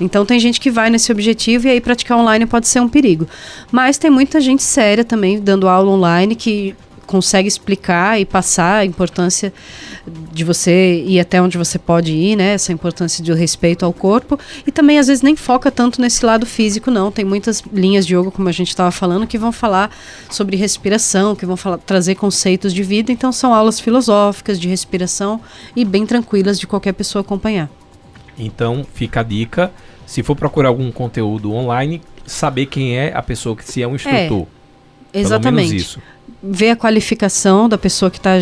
Então tem gente que vai nesse objetivo e aí praticar online pode ser um perigo. Mas tem muita gente séria também dando aula online que consegue explicar e passar a importância de você ir até onde você pode ir, né? Essa importância de respeito ao corpo e também às vezes nem foca tanto nesse lado físico, não. Tem muitas linhas de yoga, como a gente estava falando, que vão falar sobre respiração, que vão falar, trazer conceitos de vida. Então são aulas filosóficas de respiração e bem tranquilas de qualquer pessoa acompanhar. Então fica a dica se for procurar algum conteúdo online, saber quem é a pessoa que se é um instrutor. É, exatamente. isso. Ver a qualificação da pessoa que está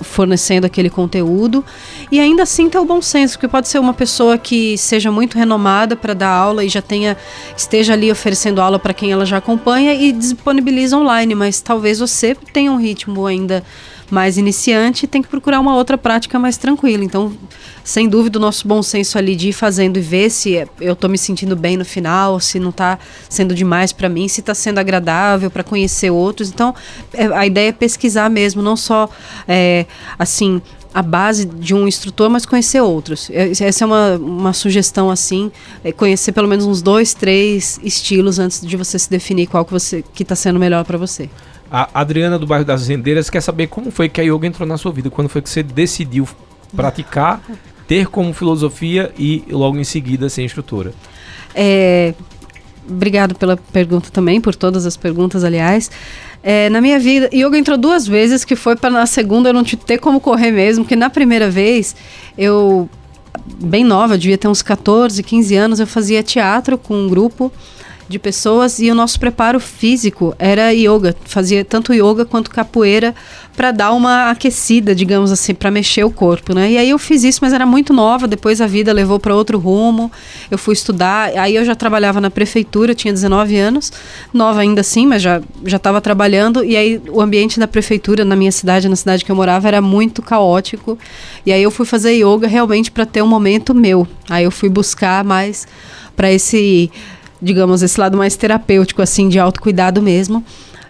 fornecendo aquele conteúdo e ainda assim ter o bom senso, porque pode ser uma pessoa que seja muito renomada para dar aula e já tenha esteja ali oferecendo aula para quem ela já acompanha e disponibiliza online, mas talvez você tenha um ritmo ainda mais iniciante tem que procurar uma outra prática mais tranquila. Então, sem dúvida, o nosso bom senso ali de ir fazendo e ver se eu estou me sentindo bem no final, se não está sendo demais para mim, se está sendo agradável para conhecer outros. Então, é, a ideia é pesquisar mesmo, não só é, assim a base de um instrutor, mas conhecer outros. É, essa é uma, uma sugestão assim, é conhecer pelo menos uns dois, três estilos antes de você se definir qual que você que está sendo melhor para você. A Adriana do bairro das Rendeiras quer saber como foi que a yoga entrou na sua vida, quando foi que você decidiu praticar, ter como filosofia e logo em seguida ser instrutora. É, obrigado pela pergunta também, por todas as perguntas, aliás. É, na minha vida, yoga entrou duas vezes, que foi para na segunda eu não ter como correr mesmo, porque na primeira vez eu, bem nova, devia ter uns 14, 15 anos, eu fazia teatro com um grupo de pessoas e o nosso preparo físico era yoga, fazia tanto yoga quanto capoeira para dar uma aquecida, digamos assim, para mexer o corpo, né? E aí eu fiz isso, mas era muito nova, depois a vida levou para outro rumo. Eu fui estudar, aí eu já trabalhava na prefeitura, tinha 19 anos, nova ainda assim, mas já já estava trabalhando e aí o ambiente da prefeitura na minha cidade, na cidade que eu morava, era muito caótico. E aí eu fui fazer yoga realmente para ter um momento meu. Aí eu fui buscar mais para esse digamos, esse lado mais terapêutico, assim, de autocuidado mesmo.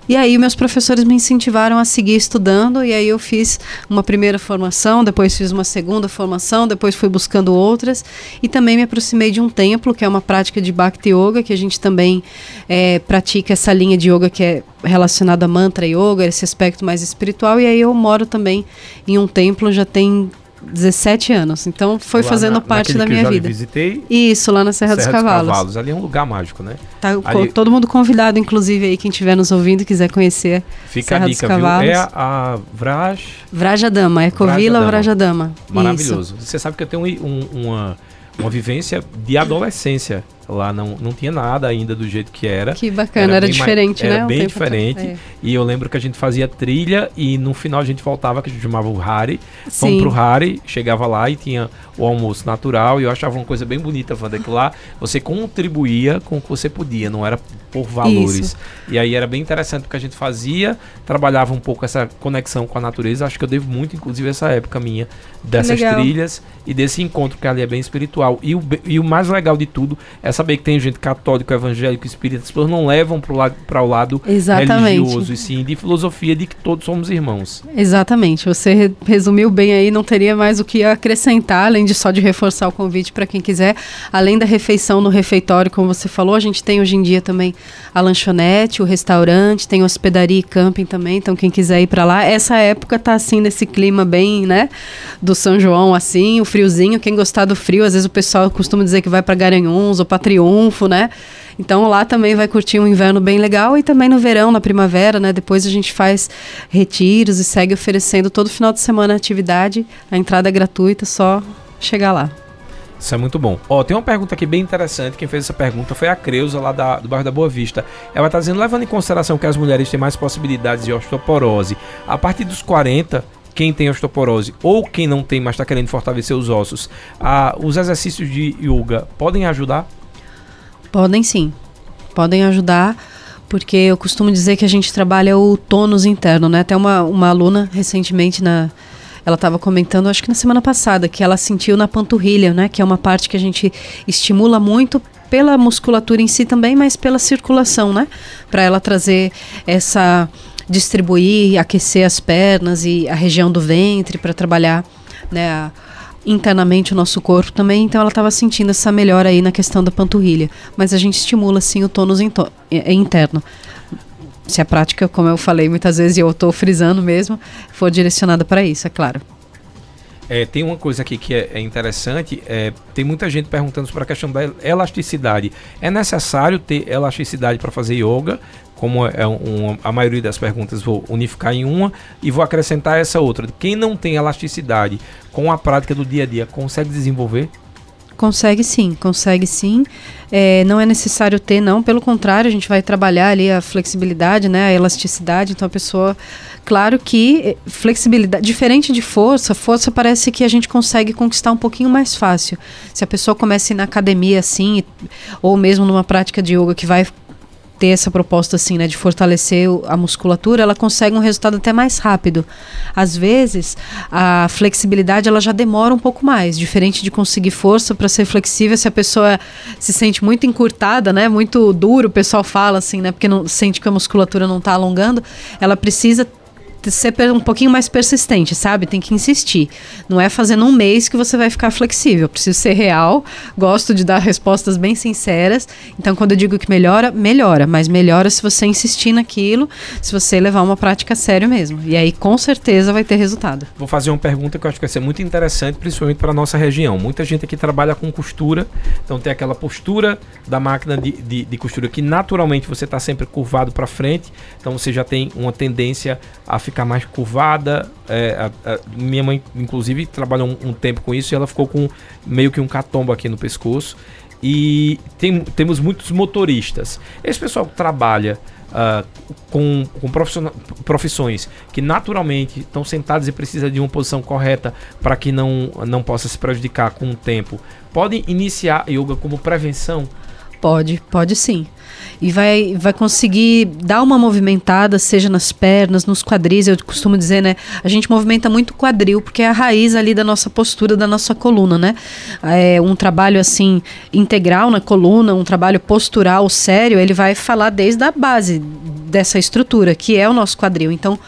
E aí meus professores me incentivaram a seguir estudando e aí eu fiz uma primeira formação, depois fiz uma segunda formação, depois fui buscando outras e também me aproximei de um templo, que é uma prática de Bhakti Yoga, que a gente também é, pratica essa linha de yoga que é relacionada a mantra yoga, esse aspecto mais espiritual e aí eu moro também em um templo, já tem 17 anos. Então foi lá fazendo na, parte da minha vida. visitei. Isso, lá na Serra, Serra dos, Cavalos. dos, Cavalos. Ali é um lugar mágico, né? Tá Ali... todo mundo convidado, inclusive aí quem estiver nos ouvindo quiser conhecer Fica Serra a dica, dos Cavalos. Viu? É a, Vraj... Vrajadama, Ecovila Vrajadama. Maravilhoso. Isso. Você sabe que eu tenho um, uma, uma vivência de adolescência lá não, não tinha nada ainda do jeito que era. Que bacana, era, era diferente, mais, né? Era bem diferente. É. E eu lembro que a gente fazia trilha e no final a gente voltava, que a gente chamava o Hari. Fomos pro Hari, chegava lá e tinha o almoço natural e eu achava uma coisa bem bonita, Wanda, que lá você contribuía com o que você podia, não era por valores. Isso. E aí era bem interessante porque a gente fazia, trabalhava um pouco essa conexão com a natureza. Acho que eu devo muito, inclusive, essa época minha dessas trilhas e desse encontro que ali é bem espiritual. E o, e o mais legal de tudo é saber que tem gente católica, evangélico, espírita, as pessoas não levam para o lado, o lado religioso, e sim de filosofia de que todos somos irmãos. Exatamente. Você resumiu bem aí, não teria mais o que acrescentar, além de só de reforçar o convite para quem quiser. Além da refeição no refeitório, como você falou, a gente tem hoje em dia também a lanchonete, o restaurante, tem hospedaria e camping também, então quem quiser ir para lá. Essa época tá assim nesse clima bem, né, do São João assim, o friozinho, quem gostar do frio, às vezes o pessoal costuma dizer que vai para Garanhuns ou para Triunfo, né? Então lá também vai curtir um inverno bem legal e também no verão, na primavera, né? Depois a gente faz retiros e segue oferecendo todo final de semana atividade. A entrada é gratuita, só chegar lá. Isso é muito bom. Ó, tem uma pergunta aqui bem interessante. Quem fez essa pergunta foi a Creuza, lá da, do bairro da Boa Vista. Ela está dizendo, levando em consideração que as mulheres têm mais possibilidades de osteoporose, a partir dos 40, quem tem osteoporose ou quem não tem, mas está querendo fortalecer os ossos, os exercícios de yoga podem ajudar? Podem sim. Podem ajudar, porque eu costumo dizer que a gente trabalha o tônus interno, né? Até uma, uma aluna recentemente na ela estava comentando, acho que na semana passada, que ela sentiu na panturrilha, né? Que é uma parte que a gente estimula muito pela musculatura em si também, mas pela circulação, né? Para ela trazer essa distribuir, aquecer as pernas e a região do ventre para trabalhar, né? A, internamente o nosso corpo também, então ela estava sentindo essa melhora aí na questão da panturrilha. Mas a gente estimula sim o tônus interno se a prática, como eu falei muitas vezes, e eu estou frisando mesmo, for direcionada para isso, é claro. É, tem uma coisa aqui que é, é interessante, é, tem muita gente perguntando sobre a questão da elasticidade. É necessário ter elasticidade para fazer yoga? Como é um, a maioria das perguntas, vou unificar em uma e vou acrescentar essa outra. Quem não tem elasticidade com a prática do dia a dia, consegue desenvolver? Consegue sim, consegue sim. É, não é necessário ter, não. Pelo contrário, a gente vai trabalhar ali a flexibilidade, né, a elasticidade. Então a pessoa, claro que eh, flexibilidade, diferente de força, força parece que a gente consegue conquistar um pouquinho mais fácil. Se a pessoa começa a ir na academia assim, ou mesmo numa prática de yoga que vai ter essa proposta assim, né, de fortalecer a musculatura, ela consegue um resultado até mais rápido. Às vezes, a flexibilidade ela já demora um pouco mais, diferente de conseguir força para ser flexível, se a pessoa se sente muito encurtada, né, muito duro, o pessoal fala assim, né, porque não sente que a musculatura não está alongando, ela precisa ser um pouquinho mais persistente, sabe? Tem que insistir. Não é fazendo um mês que você vai ficar flexível. Preciso ser real. Gosto de dar respostas bem sinceras. Então, quando eu digo que melhora, melhora. Mas melhora se você insistir naquilo, se você levar uma prática sério mesmo. E aí, com certeza, vai ter resultado. Vou fazer uma pergunta que eu acho que vai ser muito interessante, principalmente para nossa região. Muita gente aqui trabalha com costura. Então, tem aquela postura da máquina de, de, de costura que naturalmente você está sempre curvado para frente. Então, você já tem uma tendência a ficar mais curvada. É, a, a, minha mãe, inclusive, trabalhou um, um, tempo com isso e ela ficou com meio que um catombo aqui no pescoço. E tem, temos muitos motoristas. Esse pessoal que trabalha uh, com, com profissões que naturalmente estão sentados e precisa de uma posição correta para que não, não possa se prejudicar com o tempo, podem iniciar yoga como prevenção? Pode, pode sim e vai, vai conseguir dar uma movimentada, seja nas pernas, nos quadris. Eu costumo dizer, né? A gente movimenta muito o quadril, porque é a raiz ali da nossa postura, da nossa coluna, né? É um trabalho assim integral na coluna, um trabalho postural sério, ele vai falar desde a base dessa estrutura, que é o nosso quadril. Então,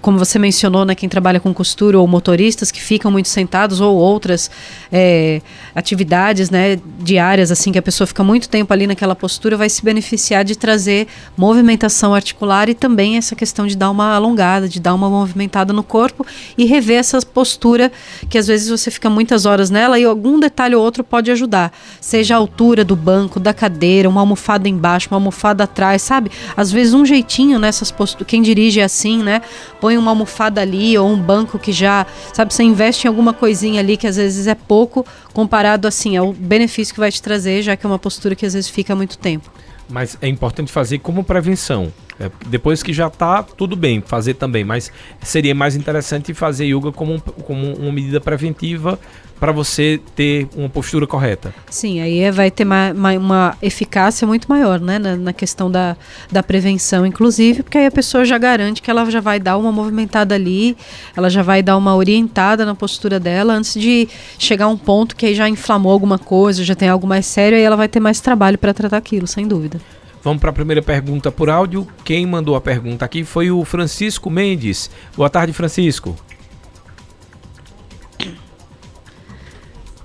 como você mencionou, né, quem trabalha com costura ou motoristas que ficam muito sentados ou outras é, atividades né, diárias, assim, que a pessoa fica muito tempo ali naquela postura, vai se beneficiar de trazer movimentação articular e também essa questão de dar uma alongada, de dar uma movimentada no corpo e rever essa postura que às vezes você fica muitas horas nela e algum detalhe ou outro pode ajudar. Seja a altura do banco, da cadeira, uma almofada embaixo, uma almofada atrás, sabe? Às vezes um jeitinho nessas posturas, quem dirige é assim, né? Põe uma almofada ali ou um banco que já, sabe, você investe em alguma coisinha ali que às vezes é pouco comparado assim ao benefício que vai te trazer, já que é uma postura que às vezes fica muito tempo. Mas é importante fazer como prevenção. É, depois que já está tudo bem, fazer também. Mas seria mais interessante fazer yoga como, um, como uma medida preventiva para você ter uma postura correta. Sim, aí é, vai ter uma, uma eficácia muito maior, né, na, na, questão da, da prevenção, inclusive, porque aí a pessoa já garante que ela já vai dar uma movimentada ali, ela já vai dar uma orientada na postura dela antes de chegar a um ponto que aí já inflamou alguma coisa, já tem algo mais sério, aí ela vai ter mais trabalho para tratar aquilo, sem dúvida. Vamos para a primeira pergunta por áudio. Quem mandou a pergunta aqui foi o Francisco Mendes. Boa tarde, Francisco.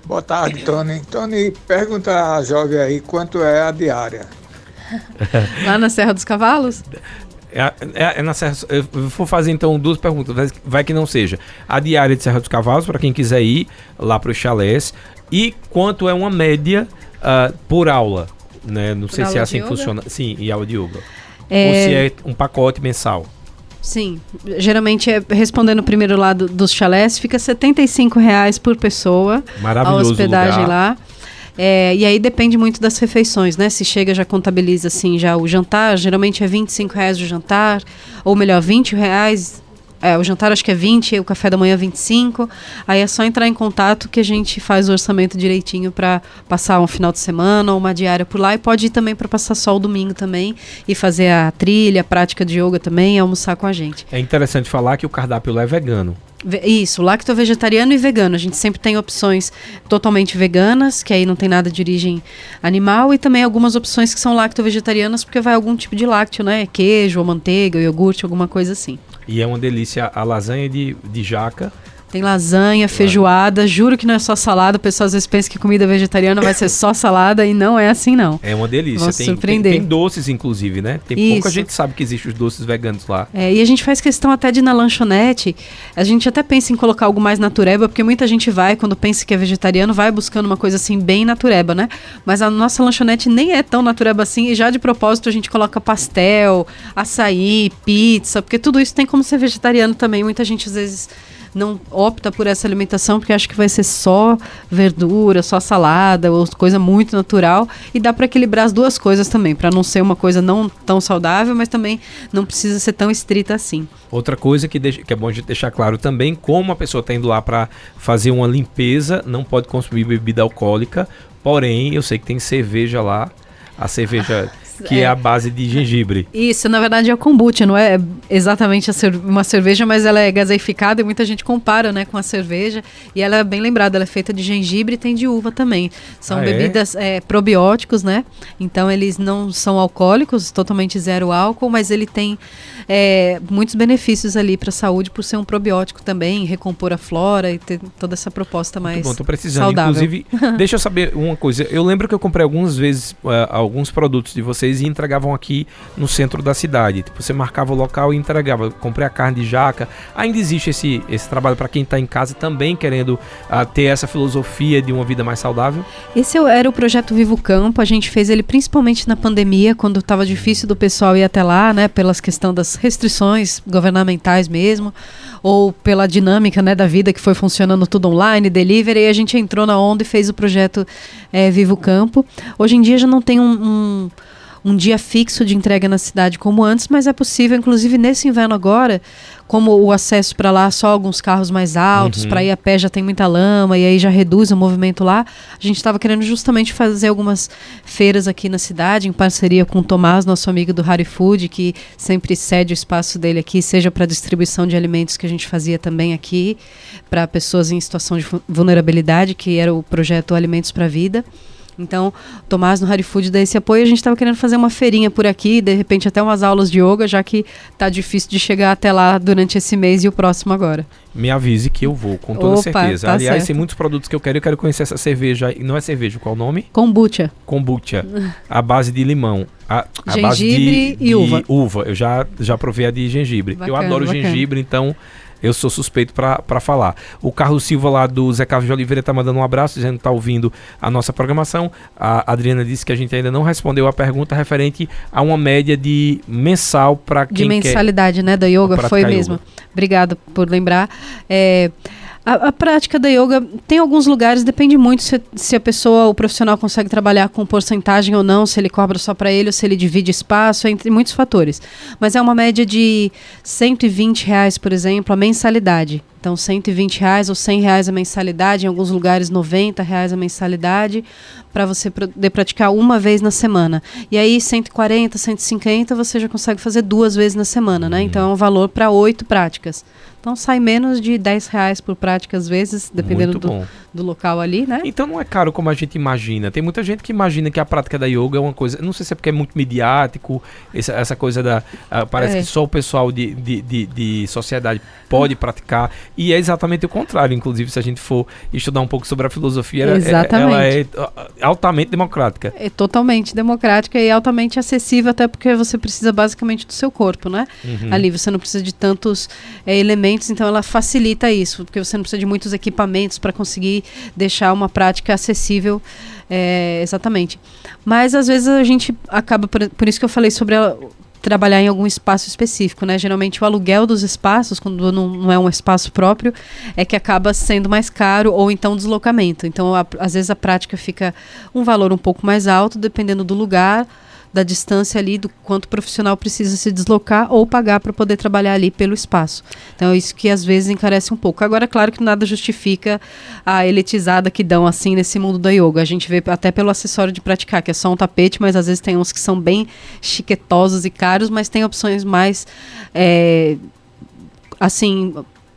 Boa tarde, Tony. Tony, pergunta a jovem aí quanto é a diária. Lá na Serra dos Cavalos? É, é, é, na Serra. Eu vou fazer então duas perguntas, vai, que não seja. A diária de Serra dos Cavalos, para quem quiser ir lá para os chalés. E quanto é uma média uh, por aula? Né? Não por sei se é assim que funciona. Sim, e aula de yoga. É... Ou se é um pacote mensal. Sim, geralmente é, respondendo o primeiro lado dos chalés, fica 75 reais por pessoa a hospedagem lugar. lá. É, e aí depende muito das refeições, né? Se chega, já contabiliza assim já o jantar, geralmente é 25 reais o jantar, ou melhor, 20 reais é, o jantar acho que é 20, o café da manhã 25. Aí é só entrar em contato que a gente faz o orçamento direitinho para passar um final de semana ou uma diária por lá. E pode ir também para passar só o domingo também e fazer a trilha, a prática de yoga também e almoçar com a gente. É interessante falar que o cardápio lá é vegano. Isso, lacto vegetariano e vegano. A gente sempre tem opções totalmente veganas, que aí não tem nada de origem animal, e também algumas opções que são lacto vegetarianas, porque vai algum tipo de lácteo, né? Queijo, ou manteiga, iogurte, alguma coisa assim. E é uma delícia a lasanha de, de jaca tem lasanha, feijoada, juro que não é só salada. O pessoal às vezes pensa que comida vegetariana vai ser só salada e não é assim, não. É uma delícia. Tem, surpreender. Tem, tem, doces, inclusive, né? Tem Isso. pouca gente sabe que existem os doces veganos lá. É, e a gente faz questão até de ir na lanchonete. A gente até pensa em colocar algo mais natureba, porque muita gente vai, quando pensa que é vegetariano, vai buscando uma coisa assim bem natureba, né? Mas a nossa lanchonete nem é tão natureba assim, e já de propósito a gente coloca pastel, açaí, pizza, porque tudo isso tem como ser vegetariano também. Muita gente às vezes não opta por essa alimentação porque acha que vai ser só verdura, só salada ou coisa muito natural e dá para equilibrar as duas coisas também, para não ser uma coisa não tão saudável, mas também não precisa ser tão estrita assim. Outra coisa que, deixa, que é bom gente deixar claro também, como a pessoa está indo lá para fazer uma limpeza, não pode consumir bebida alcoólica, porém eu sei que tem cerveja lá, a cerveja que é. é. a base de gengibre. Isso, na verdade é o kombucha, não é exatamente uma cerveja, mas ela é gaseificada e muita gente compara, né, com a cerveja. E ela é bem lembrada, ela é feita de gengibre e tem de uva também. São ah, é? bebidas é? probióticos, né? Então eles não são alcoólicos, totalmente zero álcool, mas ele tem é, muitos benefícios ali para a saúde por ser um probiótico também, recompor a flora e ter toda essa proposta mais Muito bom, tô precisando. Saudável. Inclusive, deixa eu saber uma coisa. Eu lembro que eu comprei algumas vezes uh, alguns produtos de vocês e entregavam aqui no centro da cidade. Tipo, você marcava o local e entregava. comprei a carne de jaca. Ainda existe esse, esse trabalho para quem está em casa também querendo uh, ter essa filosofia de uma vida mais saudável? Esse era o projeto Vivo Campo. A gente fez ele principalmente na pandemia, quando estava difícil do pessoal ir até lá, né? Pelas questões das restrições governamentais mesmo, ou pela dinâmica né, da vida que foi funcionando tudo online, delivery, e a gente entrou na onda e fez o projeto é, Vivo Campo. Hoje em dia já não tem um, um um dia fixo de entrega na cidade como antes, mas é possível, inclusive nesse inverno agora, como o acesso para lá só alguns carros mais altos, uhum. para ir a pé já tem muita lama e aí já reduz o movimento lá. A gente estava querendo justamente fazer algumas feiras aqui na cidade, em parceria com o Tomás, nosso amigo do Harry Food, que sempre cede o espaço dele aqui, seja para distribuição de alimentos que a gente fazia também aqui, para pessoas em situação de vulnerabilidade, que era o projeto Alimentos para a Vida. Então, Tomás no Harry Food dá esse apoio. A gente estava querendo fazer uma feirinha por aqui, de repente até umas aulas de yoga, já que tá difícil de chegar até lá durante esse mês e o próximo agora. Me avise que eu vou, com toda Opa, certeza. Tá Aliás, certo. tem muitos produtos que eu quero. Eu quero conhecer essa cerveja. Não é cerveja, qual o nome? Kombucha. Kombucha. a base de limão. A, a gengibre de, e uva. uva. Eu já, já provei a de gengibre. Bacana, eu adoro bacana. gengibre, então eu sou suspeito para falar. O Carlos Silva lá do Zé Carlos de Oliveira está mandando um abraço, dizendo que está ouvindo a nossa programação. A Adriana disse que a gente ainda não respondeu a pergunta referente a uma média de mensal para quem De mensalidade, né, da yoga, foi mesmo. Yoga. Obrigada por lembrar. É, a, a, prática da yoga tem alguns lugares, depende muito se, se, a pessoa, o profissional consegue trabalhar com porcentagem ou não, se ele cobra só para ele ou se ele divide espaço, entre muitos fatores. Mas é uma média de 120 reais, por exemplo, a mensalidade. Então, 120 reais ou 100 reais a mensalidade, em alguns lugares 90 reais a mensalidade, para você poder praticar uma vez na semana. E aí, 140, 150, você já consegue fazer duas vezes na semana, né? Então, é um valor para oito práticas. Então sai menos de 10 reais por prática, às vezes, dependendo do, do, local ali, né? Então não é caro como a gente imagina. Tem muita gente que imagina que a prática da yoga é uma coisa. Não sei se é porque é muito midiático, essa, essa coisa da. Uh, parece é. que só o pessoal de, de, de, de, sociedade pode praticar. E é exatamente o contrário. Inclusive, se a gente for estudar um pouco sobre a filosofia, é, exatamente. ela é ah, altamente democrática. É totalmente democrática e altamente acessível, até porque você precisa basicamente do seu corpo, né? Uhum. Ali você não precisa de tantos é, elementos então ela facilita isso, porque você não precisa de muitos equipamentos para conseguir deixar uma prática acessível. É, exatamente. Mas às vezes a gente acaba, por, por isso que eu falei sobre a, trabalhar em algum espaço específico, né? Geralmente o aluguel dos espaços, quando não, não, é um espaço próprio, é que acaba sendo mais caro ou então deslocamento. Então, a, às vezes a prática fica um valor um pouco mais alto, dependendo do lugar da distância ali, do quanto o profissional precisa se deslocar ou pagar para poder trabalhar ali pelo espaço. Então, é isso que às vezes encarece um pouco. Agora, claro que nada justifica a elitizada que dão assim nesse mundo da yoga. A gente vê até pelo acessório de praticar, que é só um tapete, mas às vezes tem uns que são bem chiquetosos e caros, mas tem opções mais. É, assim,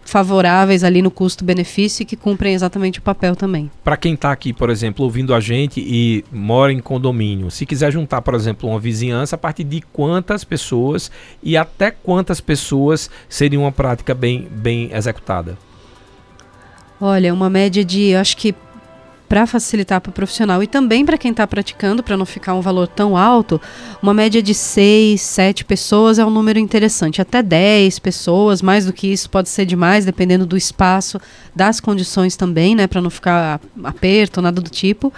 favoráveis ali no custo-benefício e que cumprem exatamente o papel também. Para quem está aqui, por exemplo, ouvindo a gente e mora em condomínio, se quiser juntar, por exemplo, uma vizinhança, a partir de quantas pessoas e até quantas pessoas seria uma prática bem, bem executada? Olha, uma média de, acho que para facilitar para o profissional e também para quem está praticando, para não ficar um valor tão alto, uma média de 6, 7 pessoas é um número interessante. Até 10 pessoas, mais do que isso pode ser demais, dependendo do espaço, das condições também, né, para não ficar aperto, nada do tipo.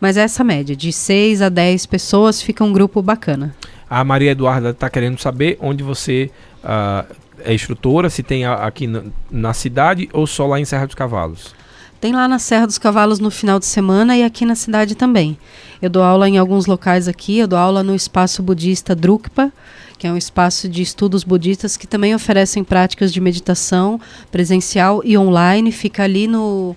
Mas é essa média, de 6 a 10 pessoas fica um grupo bacana. A Maria Eduarda está querendo saber onde você uh, é instrutora, se tem aqui na, na cidade ou só lá em Serra dos Cavalos. Tem lá na Serra dos Cavalos no final de semana e aqui na cidade também. Eu dou aula em alguns locais aqui, eu dou aula no espaço budista Drukpa, que é um espaço de estudos budistas que também oferecem práticas de meditação presencial e online. Fica ali no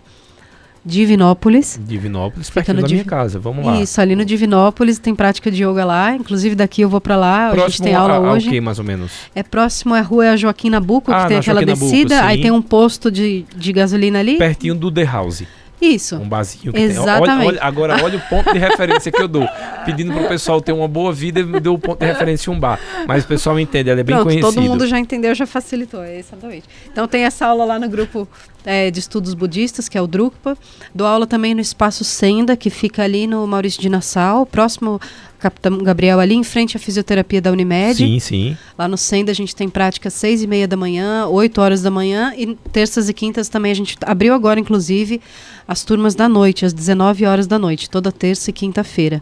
Divinópolis. Divinópolis, perto da Div... minha casa. Vamos lá. Isso, ali no Divinópolis tem prática de yoga lá. Inclusive daqui eu vou para lá. Próximo a gente tem aula a, hoje. que mais ou menos? É próximo à rua Joaquim Nabuco, ah, que tem aquela Joaquim descida. Nabuco, aí tem um posto de, de gasolina ali. Pertinho do The House. Isso. Um barzinho que Exatamente. tem. Olha, olha, agora, olha o ponto de referência que eu dou. Pedindo para o pessoal ter uma boa vida, me deu o ponto de referência um bar. Mas o pessoal entende, ela é bem Pronto, conhecido. Todo mundo já entendeu, já facilitou. Exatamente. Então tem essa aula lá no grupo é, de estudos budistas, que é o Drukpa. Dou aula também no espaço Senda, que fica ali no Maurício de Nassau, próximo Capitão Gabriel, ali em frente à fisioterapia da Unimed. Sim, sim. Lá no Senda a gente tem prática seis e meia da manhã, 8 horas da manhã e terças e quintas também a gente abriu agora, inclusive, as turmas da noite, às 19 horas da noite, toda terça e quinta-feira.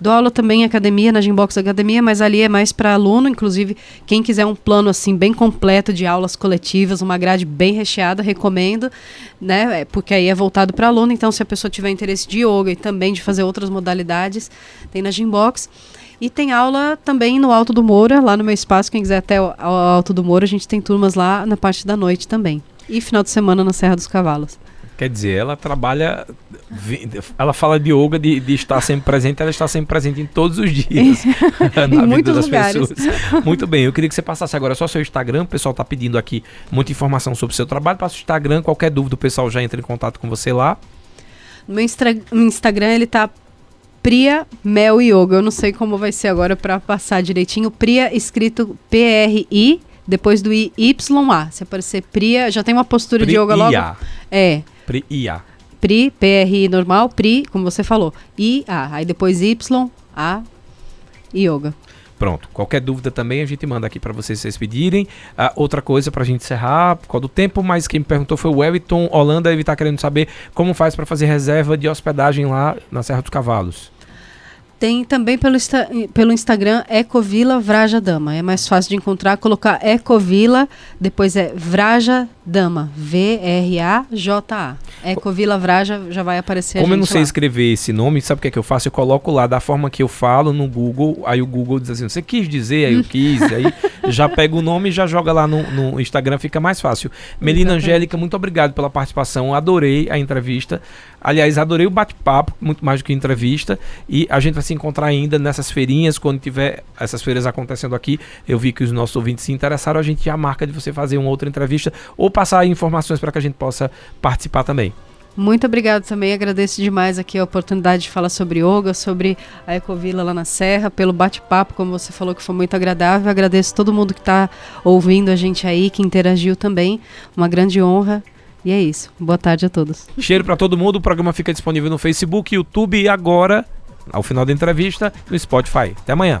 Dou aula também em academia, na Gymbox Academia, mas ali é mais para aluno, inclusive quem quiser um plano assim bem completo de aulas coletivas, uma grade bem recheada, recomendo, né? É, porque aí é voltado para aluno, então se a pessoa tiver interesse de yoga e também de fazer outras modalidades, tem na Gymbox. E tem aula também no Alto do Moura, lá no meu espaço, quem quiser até o Alto do Moura, a gente tem turmas lá na parte da noite também. E final de semana na Serra dos Cavalos. Quer dizer, ela trabalha. Ela fala de yoga, de, de estar sempre presente, ela está sempre presente em todos os dias na vida das lugares. pessoas. Muito bem, eu queria que você passasse agora só seu Instagram. O pessoal está pedindo aqui muita informação sobre o seu trabalho. Passa o Instagram, qualquer dúvida, o pessoal já entra em contato com você lá. No meu Instagram, ele tá Priya Mel Yoga. Eu não sei como vai ser agora para passar direitinho. Priya escrito P-R-I, depois do I, Y-A. Se aparecer Priya, já tem uma postura Priya. de yoga logo. É. Pri-IA. Pri, PRI normal, Pri, como você falou. I-A. Aí depois Y, A, Yoga. Pronto. Qualquer dúvida também a gente manda aqui para vocês, vocês pedirem. Uh, outra coisa para a gente encerrar, por causa do tempo, mas quem me perguntou foi o Wellington Holanda. Ele está querendo saber como faz para fazer reserva de hospedagem lá na Serra dos Cavalos. Tem também pelo, pelo Instagram Ecovila Vraja Dama. É mais fácil de encontrar, colocar Ecovila, depois é Vraja Dama. V-R-A-J-A. Ecovila Vraja já vai aparecer Como eu não sei lá. escrever esse nome, sabe o que é que eu faço? Eu coloco lá da forma que eu falo no Google, aí o Google diz assim, você quis dizer, aí eu quis, aí já pega o nome e já joga lá no, no Instagram, fica mais fácil. Melina Exatamente. Angélica, muito obrigado pela participação, adorei a entrevista. Aliás, adorei o bate-papo, muito mais do que entrevista. E a gente vai se encontrar ainda nessas feirinhas, quando tiver essas feiras acontecendo aqui. Eu vi que os nossos ouvintes se interessaram, a gente já marca de você fazer uma outra entrevista ou passar informações para que a gente possa participar também. Muito obrigado também, agradeço demais aqui a oportunidade de falar sobre yoga, sobre a Ecovila lá na Serra, pelo bate-papo, como você falou que foi muito agradável. Agradeço todo mundo que está ouvindo a gente aí, que interagiu também. Uma grande honra e é isso. Boa tarde a todos. Cheiro para todo mundo. O programa fica disponível no Facebook, YouTube e agora, ao final da entrevista, no Spotify. Até amanhã.